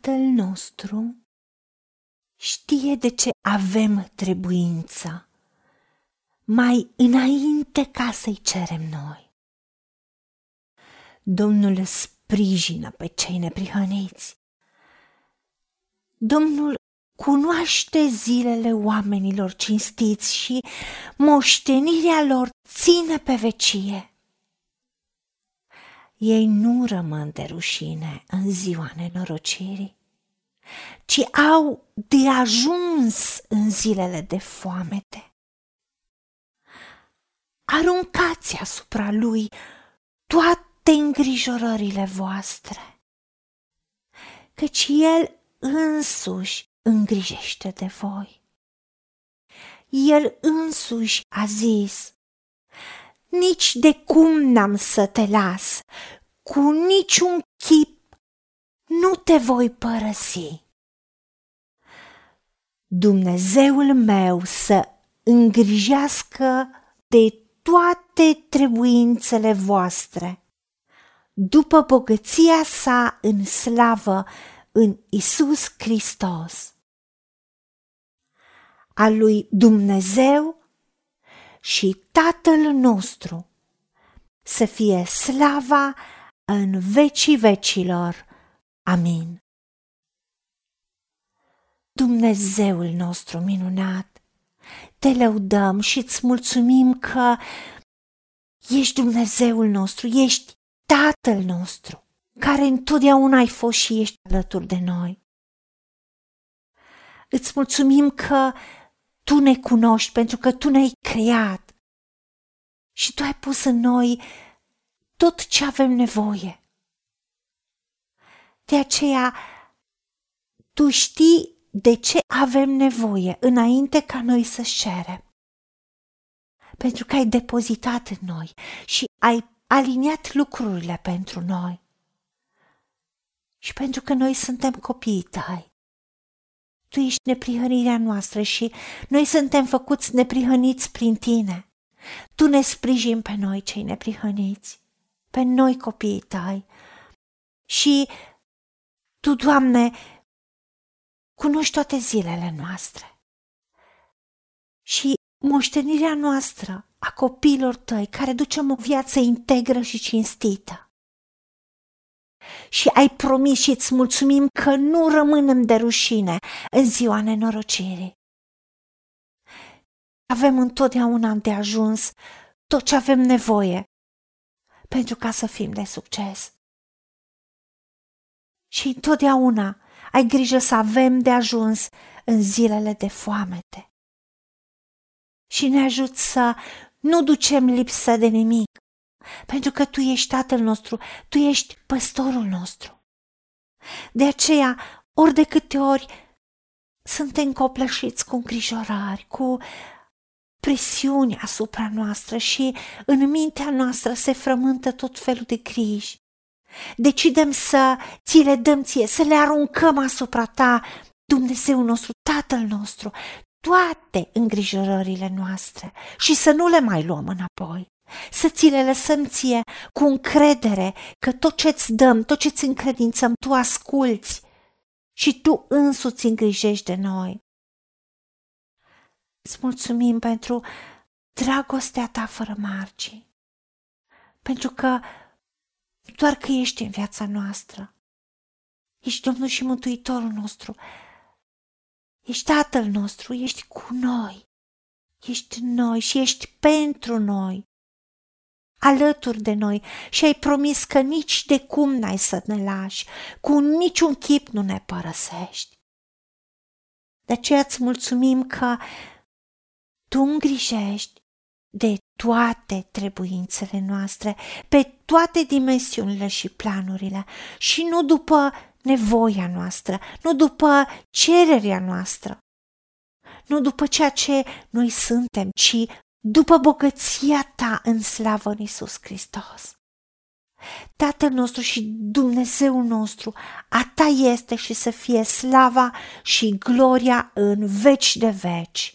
Tatăl nostru știe de ce avem trebuință mai înainte ca să-i cerem noi. Domnul sprijină pe cei neprihăniți. Domnul cunoaște zilele oamenilor cinstiți și moștenirea lor ține pe vecie. Ei nu rămân de rușine în ziua nenorocirii, ci au de ajuns în zilele de foamete. Aruncați asupra lui toate îngrijorările voastre, căci el însuși îngrijește de voi. El însuși a zis, nici de cum n-am să te las, cu niciun chip nu te voi părăsi. Dumnezeul meu să îngrijească de toate trebuințele voastre, după bogăția sa în slavă în Isus Hristos. A lui Dumnezeu și Tatăl nostru să fie slava în vecii vecilor. Amin. Dumnezeul nostru minunat, te lăudăm și îți mulțumim că ești Dumnezeul nostru, ești Tatăl nostru care întotdeauna ai fost și ești alături de noi. Îți mulțumim că Tu ne cunoști pentru că Tu ne-ai creat și Tu ai pus în noi tot ce avem nevoie. De aceea, Tu știi de ce avem nevoie înainte ca noi să cerem. Pentru că ai depozitat în noi și ai aliniat lucrurile pentru noi și pentru că noi suntem copiii tăi. Tu ești neprihănirea noastră și noi suntem făcuți neprihăniți prin tine. Tu ne sprijin pe noi, cei neprihăniți, pe noi copiii tăi. Și tu, Doamne, cunoști toate zilele noastre. Și moștenirea noastră a copiilor tăi care ducem o viață integră și cinstită și ai promis și îți mulțumim că nu rămânem de rușine în ziua nenorocirii. Avem întotdeauna de ajuns tot ce avem nevoie pentru ca să fim de succes. Și întotdeauna ai grijă să avem de ajuns în zilele de foamete. Și ne ajut să nu ducem lipsă de nimic, pentru că Tu ești Tatăl nostru, Tu ești păstorul nostru. De aceea, ori de câte ori suntem copleșiți cu îngrijorări, cu presiuni asupra noastră și în mintea noastră se frământă tot felul de griji. Decidem să ți le dăm ție, să le aruncăm asupra ta, Dumnezeu nostru, Tatăl nostru, toate îngrijorările noastre și să nu le mai luăm înapoi să ți le lăsăm ție cu încredere că tot ce-ți dăm, tot ce-ți încredințăm, tu asculți și tu însuți îngrijești de noi. Îți mulțumim pentru dragostea ta fără margini, pentru că doar că ești în viața noastră. Ești Domnul și Mântuitorul nostru, ești Tatăl nostru, ești cu noi, ești noi și ești pentru noi alături de noi și ai promis că nici de cum n-ai să ne lași, cu niciun chip nu ne părăsești. De aceea îți mulțumim că tu îngrijești de toate trebuințele noastre, pe toate dimensiunile și planurile și nu după nevoia noastră, nu după cererea noastră, nu după ceea ce noi suntem, ci după bogăția ta în slavă în Iisus Hristos. Tatăl nostru și Dumnezeu nostru, a ta este și să fie slava și gloria în veci de veci.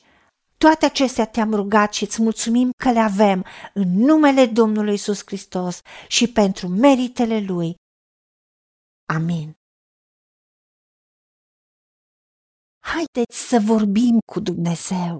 Toate acestea te-am rugat și îți mulțumim că le avem în numele Domnului Iisus Hristos și pentru meritele Lui. Amin. haideți să vorbim cu Dumnezeu,